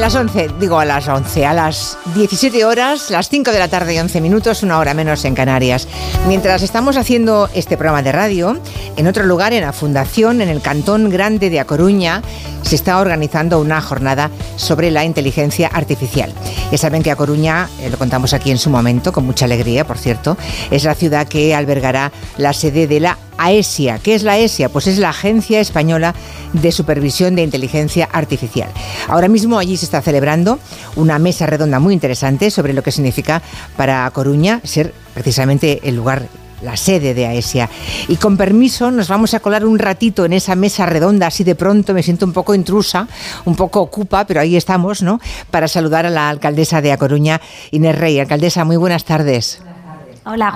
las 11, digo a las 11, a las 17 horas, las 5 de la tarde y 11 minutos, una hora menos en Canarias. Mientras estamos haciendo este programa de radio, en otro lugar, en la Fundación, en el Cantón Grande de A Coruña, se está organizando una jornada sobre la inteligencia artificial. Ya saben que A Coruña, eh, lo contamos aquí en su momento, con mucha alegría, por cierto, es la ciudad que albergará la sede de la AESIA. ¿Qué es la AESIA? Pues es la Agencia Española de Supervisión de Inteligencia Artificial. Ahora mismo allí se está celebrando una mesa redonda muy interesante sobre lo que significa para Coruña ser precisamente el lugar la sede de AESIA. Y con permiso nos vamos a colar un ratito en esa mesa redonda, así de pronto me siento un poco intrusa, un poco ocupa, pero ahí estamos, ¿no? Para saludar a la alcaldesa de A Coruña, Inés Rey. Alcaldesa, muy buenas tardes.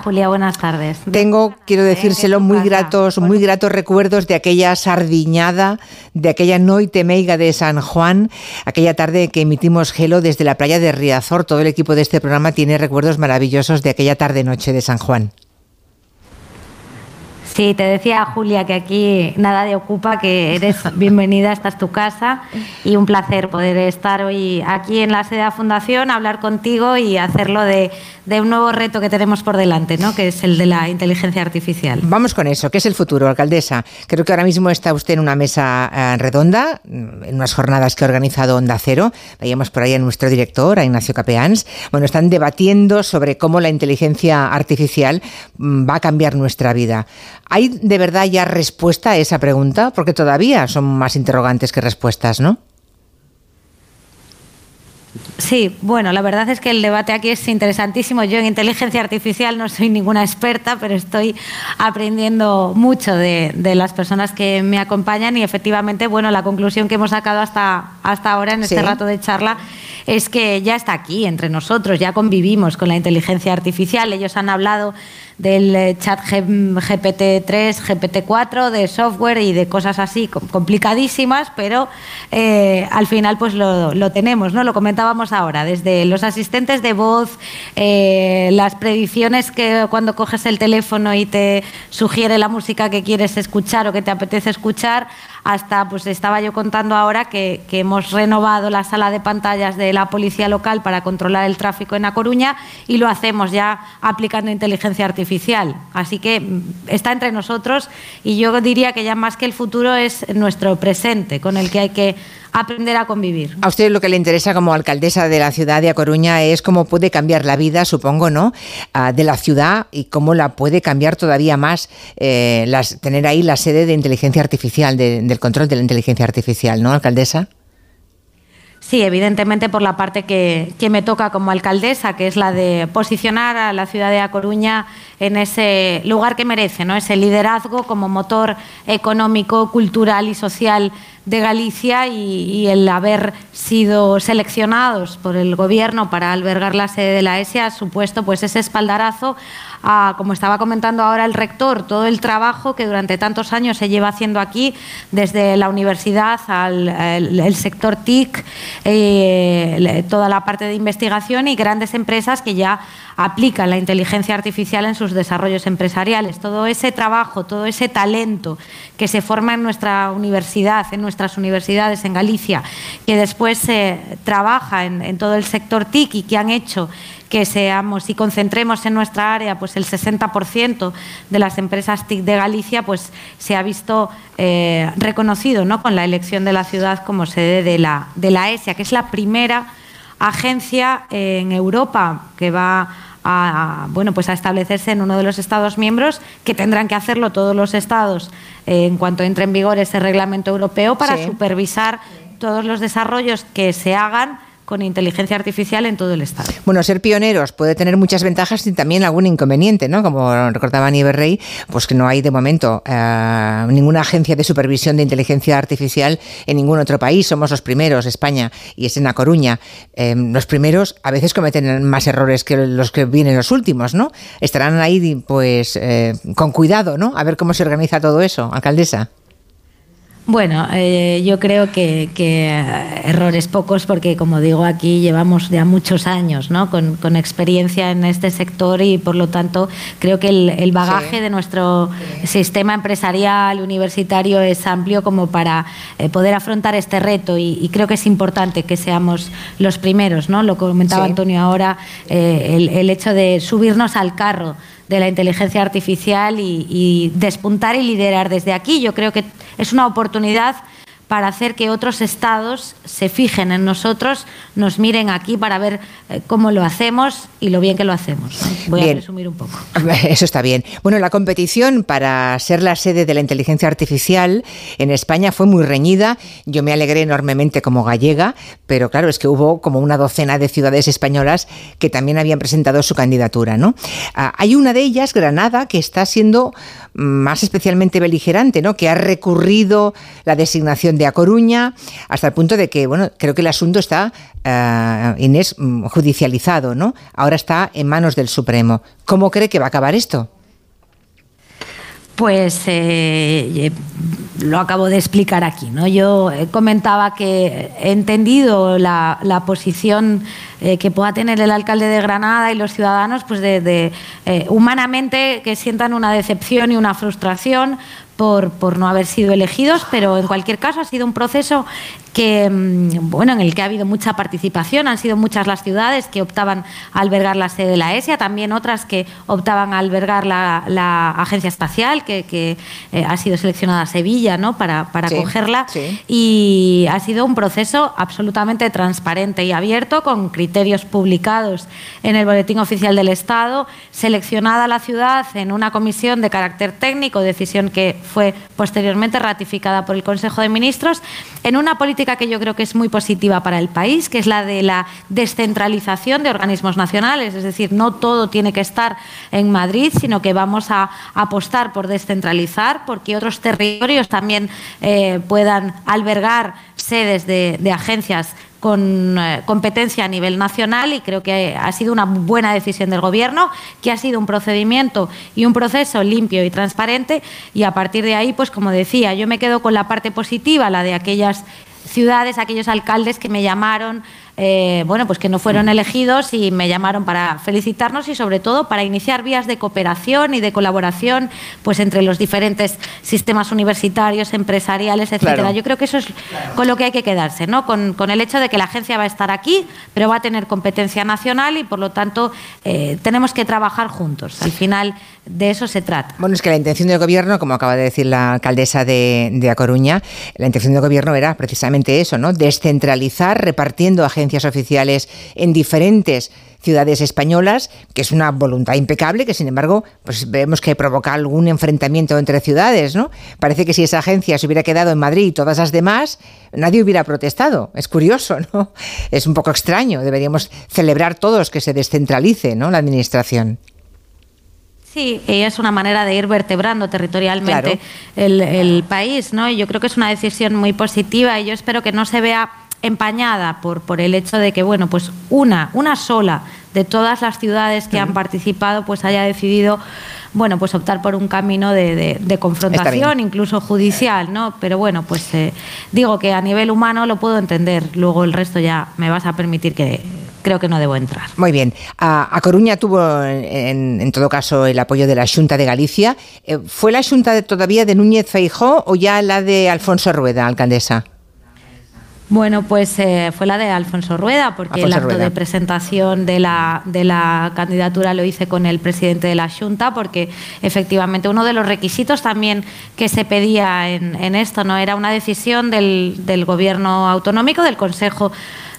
Julia, buenas tardes. Tengo, quiero decírselo, muy gratos, muy gratos recuerdos de aquella sardiñada, de aquella noite meiga de San Juan, aquella tarde que emitimos Gelo desde la playa de Riazor. Todo el equipo de este programa tiene recuerdos maravillosos de aquella tarde-noche de San Juan. Sí, te decía Julia que aquí nada de ocupa, que eres bienvenida, esta es tu casa y un placer poder estar hoy aquí en la sede de la Fundación, hablar contigo y hacerlo de, un nuevo reto que tenemos por delante, ¿no? que es el de la inteligencia artificial. Vamos con eso, ¿qué es el futuro, alcaldesa? Creo que ahora mismo está usted en una mesa eh, redonda, en unas jornadas que ha organizado Onda Cero, veíamos por ahí a nuestro director, a Ignacio Capeans, bueno, están debatiendo sobre cómo la inteligencia artificial mm, va a cambiar nuestra vida. ¿Hay de verdad ya respuesta a esa pregunta? Porque todavía son más interrogantes que respuestas, ¿no? Sí, bueno, la verdad es que el debate aquí es interesantísimo. Yo en inteligencia artificial no soy ninguna experta, pero estoy aprendiendo mucho de, las personas que me acompañan y efectivamente, bueno, la conclusión que hemos sacado hasta, hasta ahora en este rato de charla es que ya está aquí entre nosotros, ya convivimos con la inteligencia artificial. Ellos han hablado del eh, chat GPT-3, GPT-4, de software y de cosas así complicadísimas, pero eh, al final pues lo, tenemos, ¿no? Lo comentábamos ahora, desde los asistentes de voz, eh, las predicciones que cuando coges el teléfono y te sugiere la música que quieres escuchar o que te apetece escuchar, hasta, pues estaba yo contando ahora que, hemos renovado la sala de pantallas de la policía local para controlar el tráfico en A Coruña y lo hacemos ya aplicando inteligencia artificial. Así que mm, está entre nosotros y yo diría que ya más que el futuro es nuestro presente con el que hay que aprender a convivir. A usted lo que le interesa como alcaldesa de la ciudad de A Coruña es cómo puede cambiar la vida, supongo, ¿no? Ah, de la ciudad y cómo la puede cambiar todavía más eh, las, tener ahí la sede de inteligencia artificial, del control de la inteligencia artificial, ¿no, alcaldesa? Sí, evidentemente por la parte que, que, me toca como alcaldesa, que es la de posicionar a la ciudad de A Coruña en ese lugar que merece, ¿no? ese liderazgo como motor económico, cultural y social de Galicia y, el haber sido seleccionados por el Gobierno para albergar la sede de la ESIA ha supuesto pues, ese espaldarazo como estaba comentando ahora el rector, todo el trabajo que durante tantos años se lleva haciendo aquí, desde la universidad al sector TIC, eh, toda la parte de investigación y grandes empresas que ya aplican la inteligencia artificial en sus desarrollos empresariales. Todo ese trabajo, todo ese talento que se forma en nuestra universidad, en nuestras universidades en Galicia, que después se trabaja en, todo el sector TIC y que han hecho que seamos y concentremos en nuestra área pues el 60% de las empresas TIC de Galicia pues se ha visto eh, reconocido ¿no? con la elección de la ciudad como sede de la, de la ESIA, que es la primera agencia en Europa que va a, bueno, pues a establecerse en uno de los Estados miembros, que tendrán que hacerlo todos los Estados eh, en cuanto entre en vigor ese reglamento europeo para supervisar todos los desarrollos que se hagan con inteligencia artificial en todo el Estado. Bueno, ser pioneros puede tener muchas ventajas y también algún inconveniente, ¿no? Como recordaba Nieves Rey, pues que no hay de momento eh, ninguna agencia de supervisión de inteligencia artificial en ningún otro país. Somos los primeros, España, y es en La Coruña. Eh, los primeros a veces cometen más errores que los que vienen los últimos, ¿no? Estarán ahí, pues, eh, con cuidado, ¿no? A ver cómo se organiza todo eso, alcaldesa. Bueno, eh, yo creo que, errores pocos porque, como digo, aquí llevamos ya muchos años ¿no? con, experiencia en este sector y, por lo tanto, creo que el, bagaje de nuestro sistema empresarial universitario es amplio como para eh, poder afrontar este reto y, creo que es importante que seamos los primeros. ¿no? Lo comentaba Antonio ahora, eh, el, el hecho de subirnos al carro de la inteligencia artificial y, despuntar y liderar desde aquí. Yo creo que es una oportunidad para hacer que otros estados se fijen en nosotros, nos miren aquí para ver eh, cómo lo hacemos y lo bien que lo hacemos. Voy a resumir un poco. Eso está bien. Bueno, la competición para ser la sede de la inteligencia artificial en España fue muy reñida. Yo me alegré enormemente como gallega, pero claro, es que hubo como una docena de ciudades españolas que también habían presentado su candidatura, ¿no? Ah, hay una de ellas, Granada, que está siendo más especialmente beligerante, ¿no? Que ha recurrido la designación de a Coruña, hasta el punto de que, bueno, creo que el asunto está, uh, Inés, mm, judicializado, ¿no? Ahora está en manos del Supremo. ¿Cómo cree que va a acabar esto? Pues eh, lo acabo de explicar aquí. ¿no? Yo comentaba que he entendido la, posición eh, que pueda tener el alcalde de Granada y los ciudadanos, pues humanamente que sientan una decepción y una frustración por, por, no haber sido elegidos, pero en cualquier caso ha sido un proceso que, mm, bueno, en el que ha habido mucha participación. Han sido muchas las ciudades que optaban a albergar la sede de la ESIA, también otras que optaban a albergar la, agencia espacial, que, eh, ha sido seleccionada Sevilla ¿no? para, para acogerla. Y ha sido un proceso absolutamente transparente y abierto, con criterios publicados en el Boletín Oficial del Estado, seleccionada la ciudad en una comisión de carácter técnico, decisión que fue posteriormente ratificada por el Consejo de Ministros, en una política que yo creo que es muy positiva para el país, que es la de la descentralización de organismos nacionales. Es decir, no todo tiene que estar en Madrid, sino que vamos a apostar por descentralizar, porque otros territorios también eh, puedan albergar sedes de, agencias con eh, competencia a nivel nacional y creo que ha sido una buena decisión del Gobierno, que ha sido un procedimiento y un proceso limpio y transparente y a partir de ahí, pues como decía, yo me quedo con la parte positiva, la de aquellas ciudades, aquellos alcaldes que me llamaron eh, bueno, pues que no fueron elegidos y me llamaron para felicitarnos y sobre todo para iniciar vías de cooperación y de colaboración pues entre los diferentes sistemas universitarios, empresariales, etcétera. Yo creo que eso es con lo que hay que quedarse, ¿no? Con, el hecho de que la agencia va a estar aquí, pero va a tener competencia nacional y por lo tanto eh, tenemos que trabajar juntos. Al final de eso se trata. Bueno, es que la intención del gobierno, como acaba de decir la alcaldesa de, de A Coruña, la intención del gobierno era precisamente eso, ¿no? Descentralizar repartiendo agencias oficiales en diferentes ciudades españolas, que es una voluntad impecable, que sin embargo, pues vemos que provoca algún enfrentamiento entre ciudades, ¿no? Parece que si esa agencia se hubiera quedado en Madrid y todas las demás, nadie hubiera protestado. Es curioso, ¿no? Es un poco extraño. Deberíamos celebrar todos que se descentralice, ¿no? La administración. Sí, es una manera de ir vertebrando territorialmente el, el, país, ¿no? Y yo creo que es una decisión muy positiva y yo espero que no se vea empañada por, por el hecho de que, bueno, pues una, una sola de todas las ciudades que han participado, pues haya decidido, bueno, pues optar por un camino de, de, confrontación, incluso judicial, ¿no? Pero bueno, pues eh, digo que a nivel humano lo puedo entender, luego el resto ya me vas a permitir que creo que no debo entrar. Muy bien. A, Coruña tuvo, en, en, todo caso, el apoyo de la Junta de Galicia. Eh, ¿Fue la Junta todavía de Núñez Feijó o ya la de Alfonso Rueda, alcaldesa? Bueno, pues eh, fue la de Alfonso Rueda, porque el acto de presentación de la, de la candidatura lo hice con el presidente de la Junta, porque efectivamente uno de los requisitos también que se pedía en, en esto no era una decisión del, del gobierno autonómico, del Consejo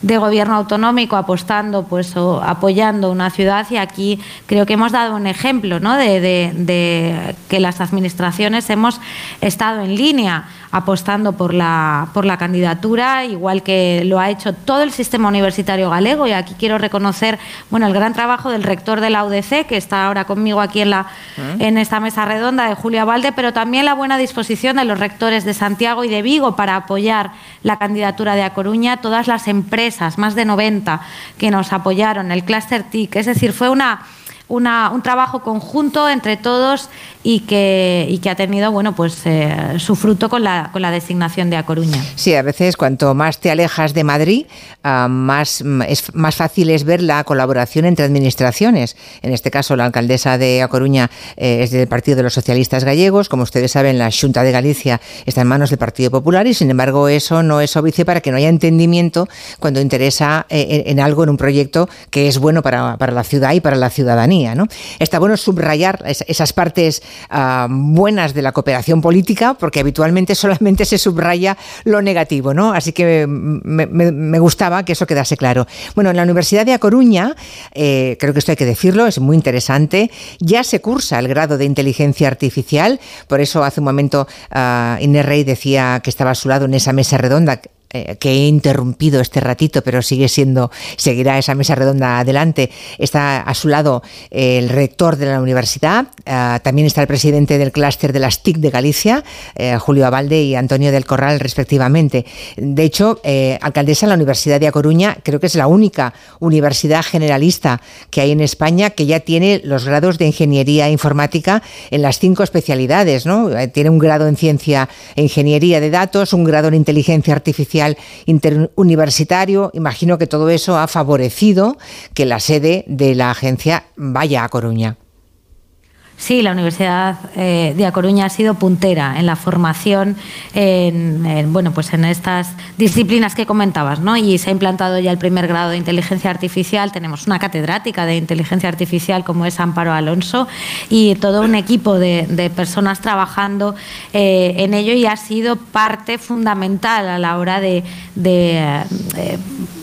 de gobierno autonómico apostando pues o apoyando una ciudad y aquí creo que hemos dado un ejemplo ¿no? de, de, que las administraciones hemos estado en línea apostando por la, por la candidatura, igual que lo ha hecho todo el sistema universitario galego. Y aquí quiero reconocer bueno, el gran trabajo del rector de la UDC, que está ahora conmigo aquí en, la, ah. en esta mesa redonda, de Julia Valde, pero también la buena disposición de los rectores de Santiago y de Vigo para apoyar la candidatura de A Coruña, todas las empresas, más de 90, que nos apoyaron, el Cluster TIC. Es decir, fue una un trabajo conjunto entre todos y que, y que ha tenido bueno, pues, eh, su fruto con la, con la designación de A Coruña. Sí, a veces cuanto más te alejas de Madrid, ah, más, es, más fácil es ver la colaboración entre administraciones. En este caso, la alcaldesa de A Coruña eh, es del Partido de los Socialistas Gallegos. Como ustedes saben, la Junta de Galicia está en manos del Partido Popular y, sin embargo, eso no es óbice para que no haya entendimiento cuando interesa eh, en, algo, en un proyecto que es bueno para, para la ciudad y para la ciudadanía. ¿No? Está bueno subrayar esas partes Ah, buenas de la cooperación política, porque habitualmente solamente se subraya lo negativo, ¿no? Así que me, gustaba que eso quedase claro. Bueno, en la Universidad de A Coruña, eh, creo que esto hay que decirlo, es muy interesante, ya se cursa el grado de inteligencia artificial, por eso hace un momento uh, Inés Rey decía que estaba a su lado en esa mesa redonda eh, que he interrumpido este ratito, pero sigue siendo, seguirá esa mesa redonda adelante. Está a su lado el rector de la universidad, eh, también está el presidente del clúster de las TIC de Galicia, eh, Julio Abalde y Antonio del Corral, respectivamente. De hecho, alcaldesa de la Universidad de A Coruña, creo que es la única universidad generalista que hay en España que ya tiene los grados de ingeniería informática en las cinco especialidades, ¿no? Tiene un grado en ciencia e ingeniería de datos, un grado en inteligencia artificial interuniversitario. Imagino que todo eso ha favorecido que la sede de la agencia vaya a Coruña. Sí, la Universidad eh, de A Coruña ha sido puntera en la formación en, bueno, pues en estas disciplinas que comentabas, ¿no? Y se ha implantado ya el primer grado de inteligencia artificial. Tenemos una catedrática de inteligencia artificial como es Amparo Alonso y todo un equipo de, personas trabajando eh, en ello y ha sido parte fundamental a la hora de, eh,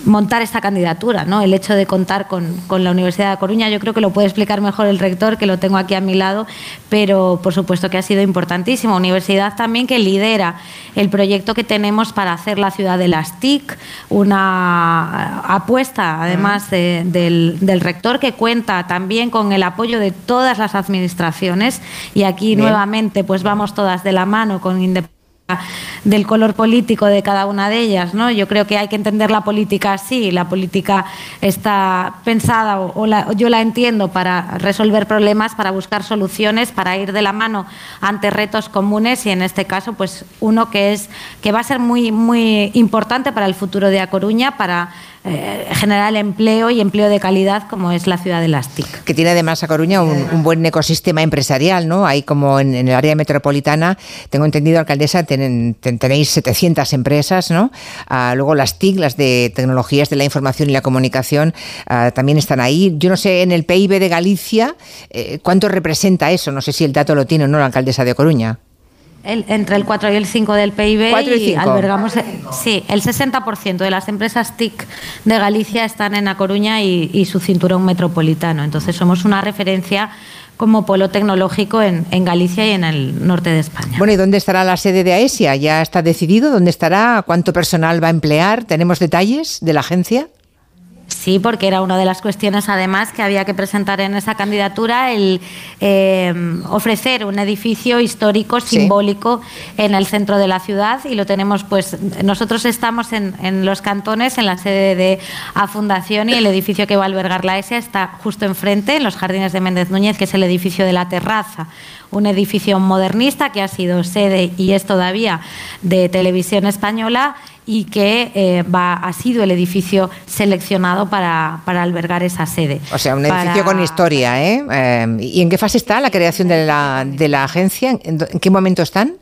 montar esta candidatura, ¿no? El hecho de contar con, con, la Universidad de A Coruña, yo creo que lo puede explicar mejor el rector, que lo tengo aquí a mi lado, pero por supuesto que ha sido importantísimo. Universidad también que lidera el proyecto que tenemos para hacer la ciudad de las TIC, una apuesta además del, del, rector que cuenta también con el apoyo de todas las administraciones. Y aquí nuevamente pues vamos todas de la mano con independencia del color político de cada una de ellas. ¿no? Yo creo que hay que entender la política así. La política está pensada, o, yo la entiendo, para resolver problemas, para buscar soluciones, para ir de la mano ante retos comunes y en este caso, pues uno que, es, que va a ser muy, muy importante para el futuro de A Coruña, para eh, generar empleo y empleo de calidad como es la ciudad de las TIC. Que tiene además a Coruña un, buen ecosistema empresarial, ¿no? Hay como en, el área metropolitana, tengo entendido, alcaldesa, tenéis 700 empresas, ¿no? Ah, luego las TIC, las de tecnologías de la información y la comunicación, ah, también están ahí. Yo no sé, en el PIB de Galicia, eh, ¿cuánto representa eso? No sé si el dato lo tiene o no la alcaldesa de Coruña entre el 4 y el 5 del PIB y, albergamos sí, el 60% de las empresas TIC de Galicia están en A Coruña y, su cinturón metropolitano. Entonces somos una referencia como polo tecnológico en, en, Galicia y en el norte de España. Bueno, ¿y dónde estará la sede de AESIA? ¿Ya está decidido dónde estará? ¿Cuánto personal va a emplear? ¿Tenemos detalles de la agencia? Sí, porque era una de las cuestiones además que había que presentar en esa candidatura, el eh, ofrecer un edificio histórico, simbólico en el centro de la ciudad y lo tenemos pues nosotros estamos en, en los cantones, en la sede de A Fundación y el edificio que va a albergar la ESA está justo enfrente, en los jardines de Méndez Núñez, que es el edificio de la terraza. Un edificio modernista que ha sido sede y es todavía de televisión española y que eh, va, ha sido el edificio seleccionado para, albergar esa sede. O sea, un edificio con historia, ¿eh? ¿eh? ¿Y en qué fase está la creación de la, de la agencia? ¿En qué momento están?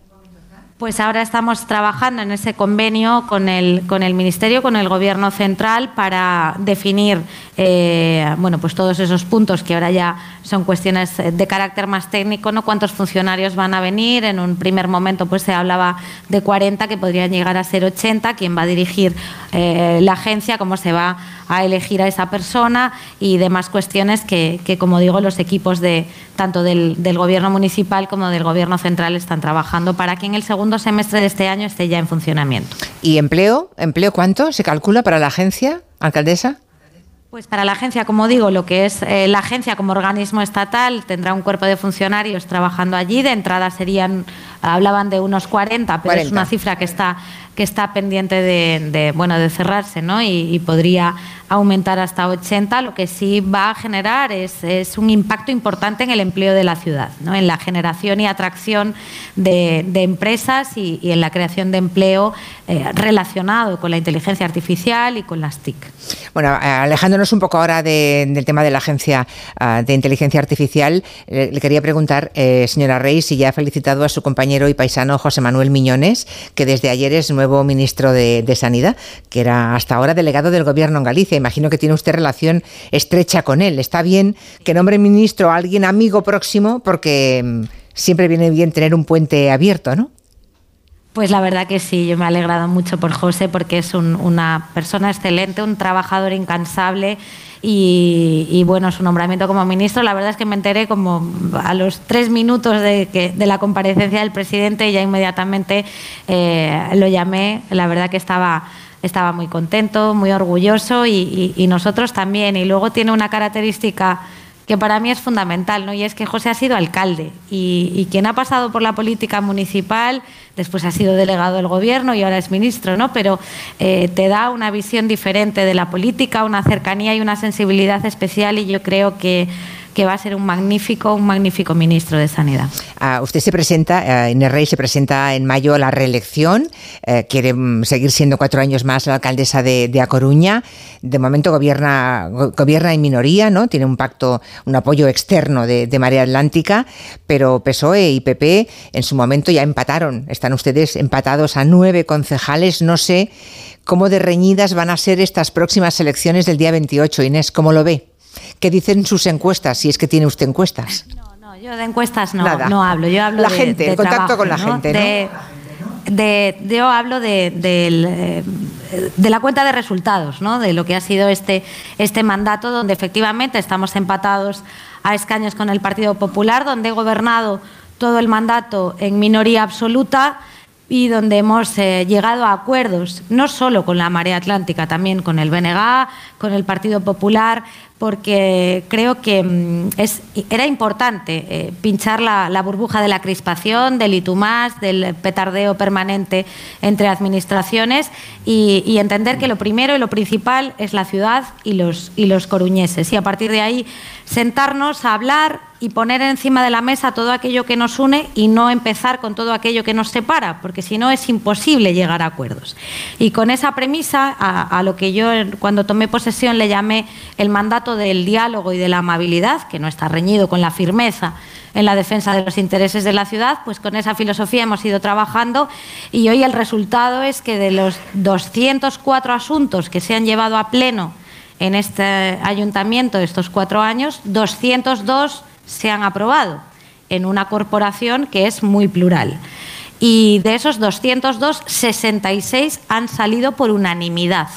Pues ahora estamos trabajando en ese convenio con el, con el Ministerio, con el Gobierno Central, para definir eh, bueno, pues todos esos puntos que ahora ya son cuestiones de carácter más técnico, ¿no? cuántos funcionarios van a venir. En un primer momento pues se hablaba de 40, que podrían llegar a ser 80, quién va a dirigir eh, la agencia, cómo se va a elegir a esa persona y demás cuestiones que, como digo, los equipos de tanto del, del Gobierno municipal como del Gobierno central están trabajando para que en el segundo semestre de este año esté ya en funcionamiento. ¿Y empleo? ¿Empleo cuánto se calcula para la agencia, alcaldesa? Pues para la agencia, como digo, lo que es eh, la agencia como organismo estatal tendrá un cuerpo de funcionarios trabajando allí. De entrada serían, hablaban de unos 40, pero es una cifra que está que está pendiente de, bueno, de cerrarse ¿no? y, podría aumentar hasta 80, lo que sí va a generar es, un impacto importante en el empleo de la ciudad, ¿no? en la generación y atracción de, empresas y, en la creación de empleo eh, relacionado con la inteligencia artificial y con las TIC. Bueno, alejándonos un poco ahora del tema de la Agencia ah, de Inteligencia Artificial, le quería preguntar, eh, señora Rey, si ya ha felicitado a su compañero y paisano José Manuel Miñones, que desde ayer es nuevo ministro de, Sanidad, que era hasta ahora delegado del Gobierno en Galicia. Imagino que tiene usted relación estrecha con él. Está bien que nombre ministro a alguien amigo próximo, porque mm, siempre viene bien tener un puente abierto, ¿no? Pues la verdad que sí, yo me he alegrado mucho por José porque es una persona excelente, un trabajador incansable y, bueno, su nombramiento como ministro, la verdad es que me enteré como a los tres minutos de, que, de la comparecencia del presidente y ya inmediatamente eh, lo llamé, la verdad que estaba estaba muy contento, muy orgulloso y, y, nosotros también. Y luego tiene una característica que para mí es fundamental, ¿no? Y es que José ha sido alcalde y, quien ha pasado por la política municipal, después ha sido delegado del gobierno y ahora es ministro, ¿no? Pero eh, te da una visión diferente de la política, una cercanía y una sensibilidad especial y yo creo que que va a ser un magnífico, un magnífico ministro de Sanidad. Ah, usted se presenta, eh, Rey se presenta en mayo a la reelección, eh, quiere mm, seguir siendo cuatro años más la alcaldesa de, A Coruña. De momento gobierna, gobierna en minoría, ¿no? Tiene un pacto, un apoyo externo de, de Marea Atlántica, pero PSOE y PP en su momento ya empataron. Están ustedes empatados a nueve concejales. No sé cómo de reñidas van a ser estas próximas elecciones del día 28. Inés, ¿cómo lo ve? ¿Qué dicen sus encuestas, si es que tiene usted encuestas? No, no, yo de encuestas no, no hablo. Yo hablo la de, gente, el contacto con la gente, ¿no? De, yo hablo de, de, de, la cuenta de resultados, ¿no? de lo que ha sido este, este mandato, donde efectivamente estamos empatados a escaños con el Partido Popular, donde he gobernado todo el mandato en minoría absoluta y donde hemos eh, llegado a acuerdos, no solo con la Marea Atlántica, también con el BNG, con el Partido Popular, porque creo que mm, era importante eh, pinchar la, burbuja de la crispación, del itumás, del petardeo permanente entre administraciones y, entender que lo primero y lo principal es la ciudad y los, y coruñeses. Y a partir de ahí sentarnos a hablar y poner encima de la mesa todo aquello que nos une y no empezar con todo aquello que nos separa, porque si no es imposible llegar a acuerdos. Y con esa premisa, a lo que yo cuando tomé posesión le llamé el mandato del diálogo y de la amabilidad, que no está reñido con la firmeza en la defensa de los intereses de la ciudad, pues con esa filosofía hemos ido trabajando y hoy el resultado es que de los 204 asuntos que se han llevado a pleno en este ayuntamiento estos cuatro años, 202 se han aprobado en una corporación que es muy plural. Y de esos 202, 66 han salido por unanimidad.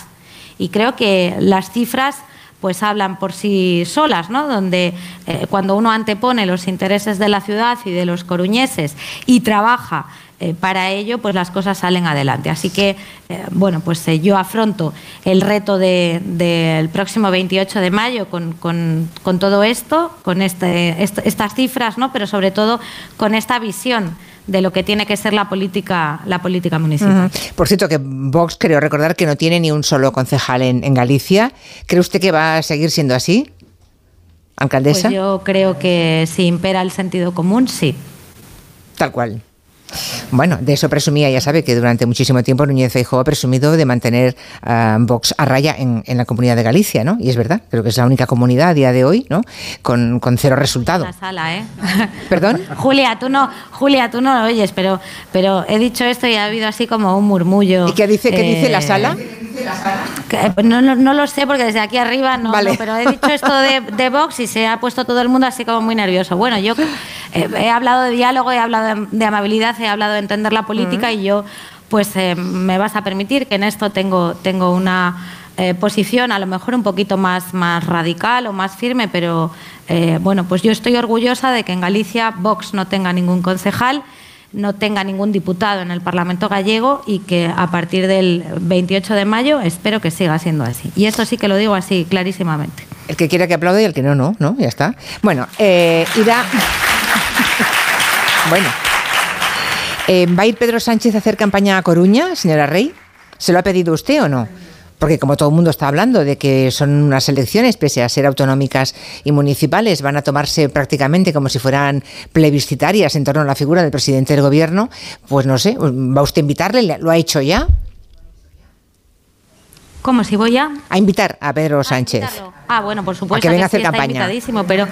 Y creo que las cifras pues hablan por sí solas, ¿no? Donde eh, cuando uno antepone los intereses de la ciudad y de los coruñeses y trabaja eh, para ello, pues las cosas salen adelante. Así que, eh, bueno, pues yo afronto el reto del próximo 28 de mayo con, con todo esto, con este, estas cifras, ¿no? Pero sobre todo con esta visión de lo que tiene que ser la política, la política municipal. Por cierto, que Vox creo recordar que no tiene ni un solo concejal en, Galicia. ¿Cree usted que va a seguir siendo así? ¿Alcaldesa? Pues yo creo que si impera el sentido común, sí. Tal cual. Bueno, de eso presumía, ya sabe que durante muchísimo tiempo Núñez Feijóo ha presumido de mantener a Vox a raya en, la comunidad de Galicia, ¿no? Y es verdad, creo que es la única comunidad a día de hoy, ¿no? Con, cero resultado. La sala, ¿eh? ¿Perdón? Julia, tú no, Julia, tú no lo oyes, pero, pero he dicho esto y ha habido así como un murmullo. ¿Y qué dice, qué dice la eh, sala? No, no, lo sé porque desde aquí arriba no, pero he dicho esto de, de, Vox y se ha puesto todo el mundo así como muy nervioso. Bueno, yo eh, he hablado de diálogo, he hablado de, amabilidad, he hablado de entender la política y yo, pues eh, me vas a permitir que en esto tengo, tengo una eh, posición a lo mejor un poquito más, más radical o más firme, pero bueno, pues yo estoy orgullosa de que en Galicia Vox no tenga ningún concejal no tenga ningún diputado en el Parlamento gallego y que a partir del 28 de mayo espero que siga siendo así. Y eso sí que lo digo así clarísimamente. El que quiera que aplaude y el que no, no, ¿no? Ya está. Bueno, eh, irá... bueno. Eh, ¿Va a ir Pedro Sánchez a hacer campaña a Coruña, señora Rey? ¿Se lo ha pedido usted o no? Porque como todo el mundo está hablando de que son unas elecciones, pese a ser autonómicas y municipales, van a tomarse prácticamente como si fueran plebiscitarias en torno a la figura del presidente del gobierno, pues no sé, ¿va usted a invitarle? ¿Lo ha hecho ya? ¿Cómo si voy a? A invitar a Pedro Sánchez. Ah, bueno, por supuesto. que venga a hacer campaña. pero,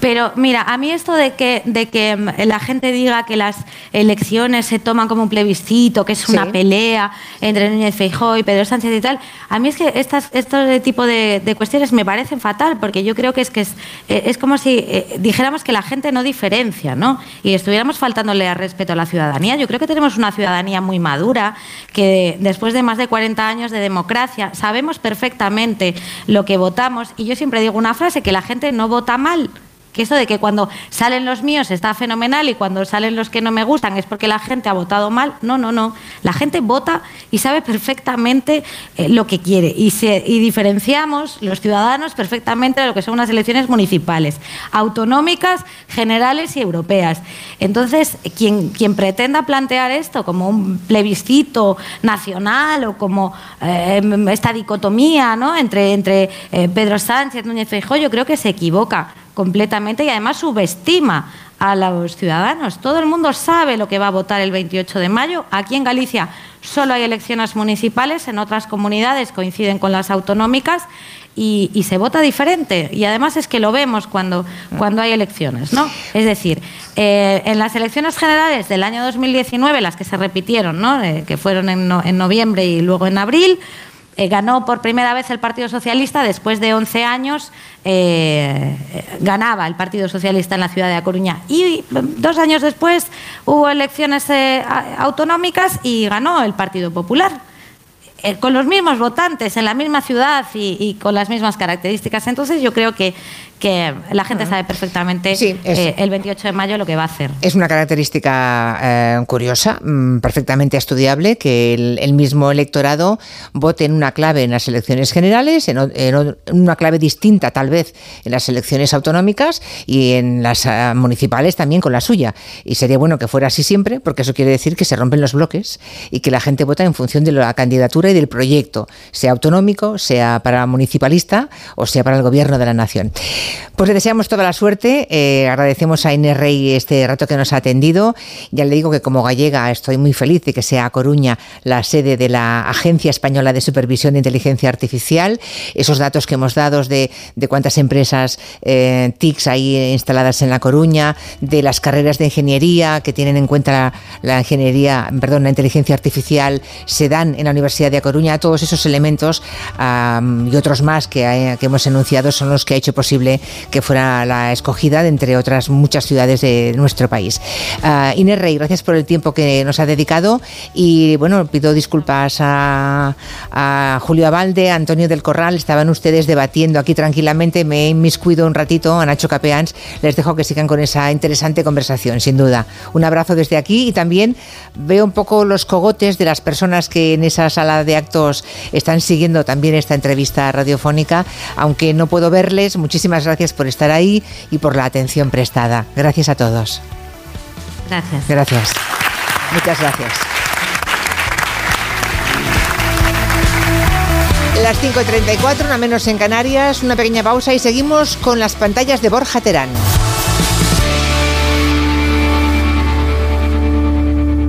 pero mira, a mí esto de que, de que la gente diga que las elecciones se toman como un plebiscito, que es una pelea entre Núñez Feijóo y Pedro Sánchez y tal, a mí es que estas, este tipo de, cuestiones me parecen fatal, porque yo creo que es que es, eh, es como si eh, dijéramos que la gente no diferencia, ¿no? Y estuviéramos faltándole al respeto a la ciudadanía. Yo creo que tenemos una ciudadanía muy madura, que después de más de 40 años de democracia sabemos perfectamente lo que votamos y yo siempre digo una frase, que la gente no vota mal, que eso de que cuando salen los míos está fenomenal y cuando salen los que no me gustan es porque la gente ha votado mal. No, no, no. La gente vota y sabe perfectamente eh, lo que quiere. Y, diferenciamos los ciudadanos perfectamente de lo que son unas elecciones municipales, autonómicas, generales y europeas. Entonces, quien, quien pretenda plantear esto como un plebiscito nacional o como eh, esta dicotomía ¿no? entre, entre eh, Pedro Sánchez, Núñez Feijóo, yo creo que se equivoca completamente y además subestima a los ciudadanos. Todo el mundo sabe lo que va a votar el 28 de mayo. Aquí en Galicia solo hay elecciones municipales, en otras comunidades coinciden con las autonómicas y, se vota diferente. Y además es que lo vemos cuando, cuando hay elecciones. ¿no? Es decir, eh, en las elecciones generales del año 2019, las que se repitieron, ¿no? Eh, que fueron en, en noviembre y luego en abril, eh, ganó por primera vez el Partido Socialista después de 11 años. Eh, ganaba el Partido Socialista en la ciudad de A Coruña. Y dos años después hubo elecciones eh, autonómicas y ganó el Partido Popular. con los mismos votantes en la misma ciudad y, con las mismas características. Entonces yo creo que, que la gente sabe perfectamente eh, el 28 de mayo lo que va a hacer. Es una característica eh, curiosa, mm, perfectamente estudiable, que el, mismo electorado vote en una clave en las elecciones generales, en, una clave distinta tal vez en las elecciones autonómicas y en las ah, municipales también con la suya. Y sería bueno que fuera así siempre, porque eso quiere decir que se rompen los bloques y que la gente vota en función de la candidatura y del proyecto, sea autonómico, sea para municipalista o sea para el gobierno de la nación. Pues le deseamos toda la suerte. Eh, agradecemos a Inés este rato que nos ha atendido. Ya le digo que como gallega estoy muy feliz de que sea Coruña la sede de la Agencia Española de Supervisión de Inteligencia Artificial. Esos datos que hemos dado de, cuántas empresas eh, TICs hay instaladas en La Coruña, de las carreras de ingeniería que tienen en cuenta la, ingeniería, perdón, la inteligencia artificial, se dan en la Universidad de Coruña. Todos esos elementos y otros más que, que hemos enunciado son los que ha hecho posible que fuera la escogida de entre otras muchas ciudades de nuestro país. Uh, Inés Rey, gracias por el tiempo que nos ha dedicado y bueno, pido disculpas a, Julio Abalde, a Antonio del Corral, estaban ustedes debatiendo aquí tranquilamente, me he inmiscuido un ratito a Nacho Capeans, les dejo que sigan con esa interesante conversación, sin duda. Un abrazo desde aquí y también veo un poco los cogotes de las personas que en esa sala de actos están siguiendo también esta entrevista radiofónica, aunque no puedo verles, muchísimas gracias por estar ahí y por la atención prestada. Gracias a todos. Gracias. Gracias. Muchas gracias. Las 5.34, una menos en Canarias, una pequeña pausa y seguimos con las pantallas de Borja Terán.